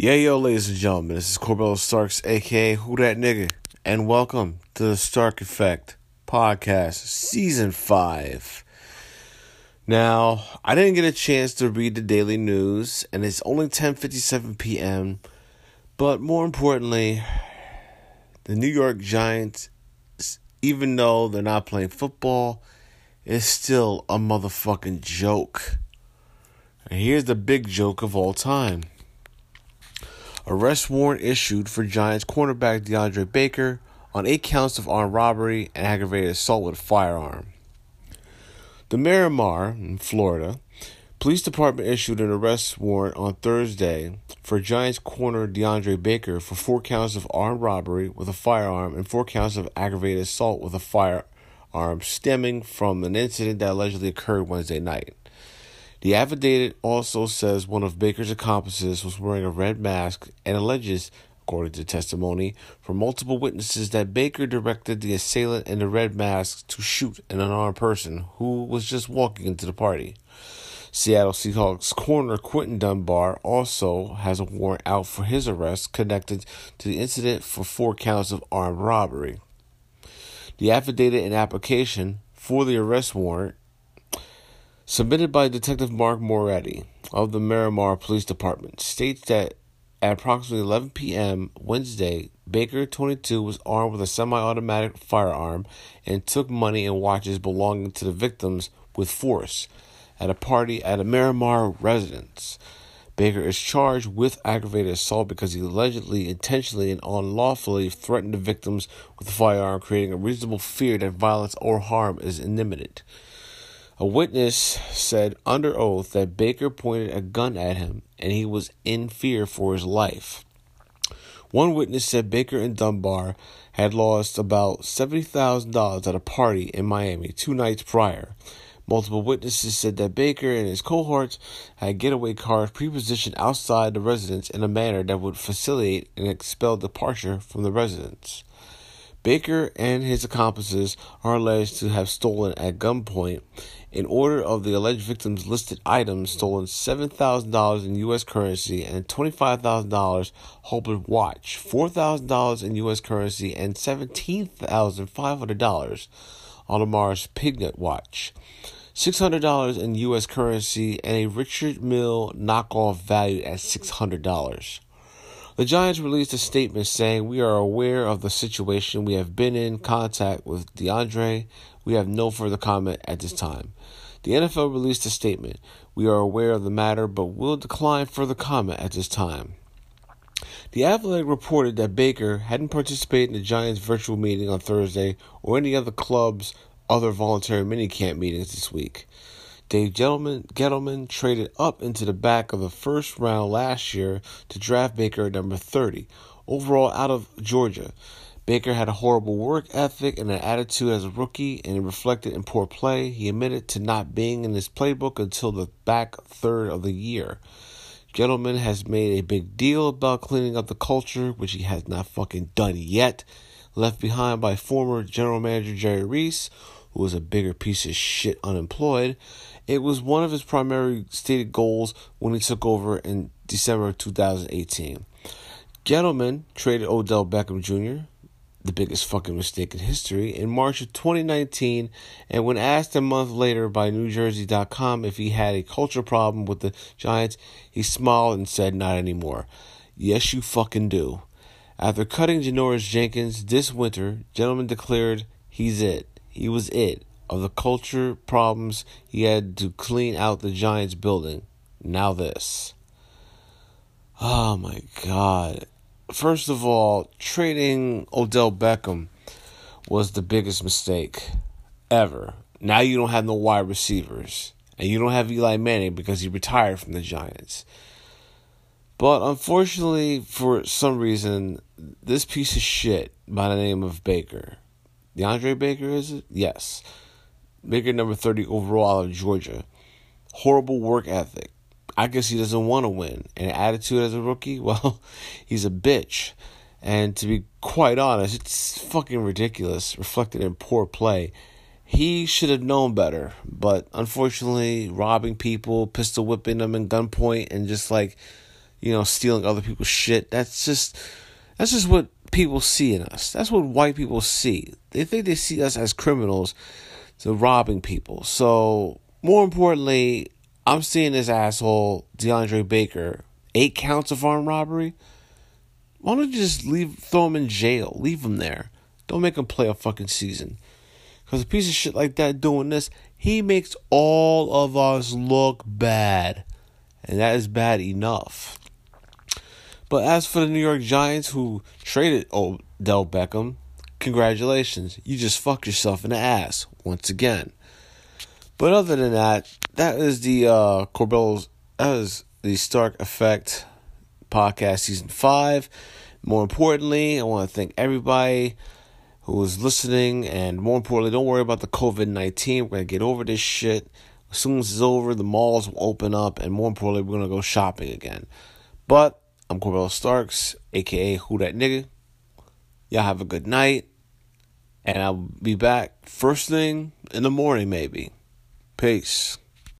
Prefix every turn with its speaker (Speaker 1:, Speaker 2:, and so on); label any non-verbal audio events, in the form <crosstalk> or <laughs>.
Speaker 1: Yeah, yo, ladies and gentlemen, this is Corbello Starks, aka Who That Nigga, and welcome to the Stark Effect Podcast, Season 5. Now, I didn't get a chance to read the daily news, and it's only 10.57 p.m., but more importantly, the New York Giants, even though they're not playing football, is still a motherfucking joke. And here's the big joke of all time. Arrest warrant issued for Giants cornerback DeAndre Baker on eight counts of armed robbery and aggravated assault with a firearm. The Miramar, in Florida, police department issued an arrest warrant on Thursday for Giants corner DeAndre Baker for four counts of armed robbery with a firearm and four counts of aggravated assault with a firearm stemming from an incident that allegedly occurred Wednesday night. The affidavit also says one of Baker's accomplices was wearing a red mask and alleges, according to testimony from multiple witnesses, that Baker directed the assailant in the red mask to shoot an unarmed person who was just walking into the party. Seattle Seahawks corner Quinton Dunbar also has a warrant out for his arrest connected to the incident for four counts of armed robbery. The affidavit and application for the arrest warrant submitted by Detective Mark Moretti of the Miramar Police Department, states that at approximately 11 p.m. Wednesday, Baker, 22, was armed with a semi automatic firearm and took money and watches belonging to the victims with force at a party at a Miramar residence. Baker is charged with aggravated assault because he allegedly, intentionally, and unlawfully threatened the victims with a firearm, creating a reasonable fear that violence or harm is imminent. A witness said under oath that Baker pointed a gun at him and he was in fear for his life. One witness said Baker and Dunbar had lost about $70,000 at a party in Miami two nights prior. Multiple witnesses said that Baker and his cohorts had getaway cars prepositioned outside the residence in a manner that would facilitate an expelled departure from the residence. Baker and his accomplices are alleged to have stolen at gunpoint in order of the alleged victims listed items stolen $7,000 in U.S. currency and $25,000 Hublot watch, $4,000 in U.S. currency, and $17,500 Audemars Piguet watch, $600 in U.S. currency, and a Richard Mille knockoff valued at $600. The Giants released a statement saying, We are aware of the situation. We have been in contact with DeAndre. We have no further comment at this time. The NFL released a statement. We are aware of the matter, but will decline further comment at this time. The Athletic reported that Baker hadn't participated in the Giants' virtual meeting on Thursday or any other club's other voluntary minicamp meetings this week. Dave Gettleman, Gettleman traded up into the back of the first round last year to draft Baker at number 30, overall out of Georgia. Baker had a horrible work ethic and an attitude as a rookie, and it reflected in poor play. He admitted to not being in his playbook until the back third of the year. Gettleman has made a big deal about cleaning up the culture, which he has not fucking done yet. Left behind by former general manager Jerry Reese, who was a bigger piece of shit unemployed, it was one of his primary stated goals when he took over in December 2018. Gettleman traded Odell Beckham Jr., the biggest fucking mistake in history, in March of 2019. And when asked a month later by NewJersey.com if he had a culture problem with the Giants, he smiled and said, Not anymore. Yes, you fucking do. After cutting Janoris Jenkins this winter, Gettleman declared he's it. He was it of the culture problems he had to clean out the Giants building. Now this. Oh my god. First of all, trading Odell Beckham was the biggest mistake ever. Now you don't have no wide receivers. And you don't have Eli Manning because he retired from the Giants. But unfortunately, for some reason, this piece of shit by the name of Baker, DeAndre Baker, is it? Yes Baker number 30 overall out of Georgia. Horrible work ethic. I guess he doesn't want to win. And attitude as a rookie, <laughs> well, he's a bitch. And to be quite honest, it's fucking ridiculous, reflected in poor play. He should have known better, but unfortunately, robbing people, pistol whipping them in gunpoint, and just like you know, stealing other people's shit. That's just that's just what people see in us. That's what white people see. They think they see us as criminals, to robbing people. So more importantly, I'm seeing this asshole DeAndre Baker eight counts of armed robbery. Why don't you just leave, throw him in jail, leave him there. Don't make him play a fucking season. Because a piece of shit like that doing this, he makes all of us look bad. And that is bad enough. But as for the New York Giants who traded Odell Beckham, congratulations. You just fucked yourself in the ass once again. But other than that, that is the uh Corbell's that is the Stark Effect podcast season five. More importantly, I want to thank everybody who was listening, and more importantly, don't worry about the COVID nineteen. We're gonna get over this shit. As soon as it's over, the malls will open up, and more importantly, we're gonna go shopping again. But I'm Corbell Starks, aka Who That Nigga. Y'all have a good night. And I'll be back first thing in the morning, maybe. Peace.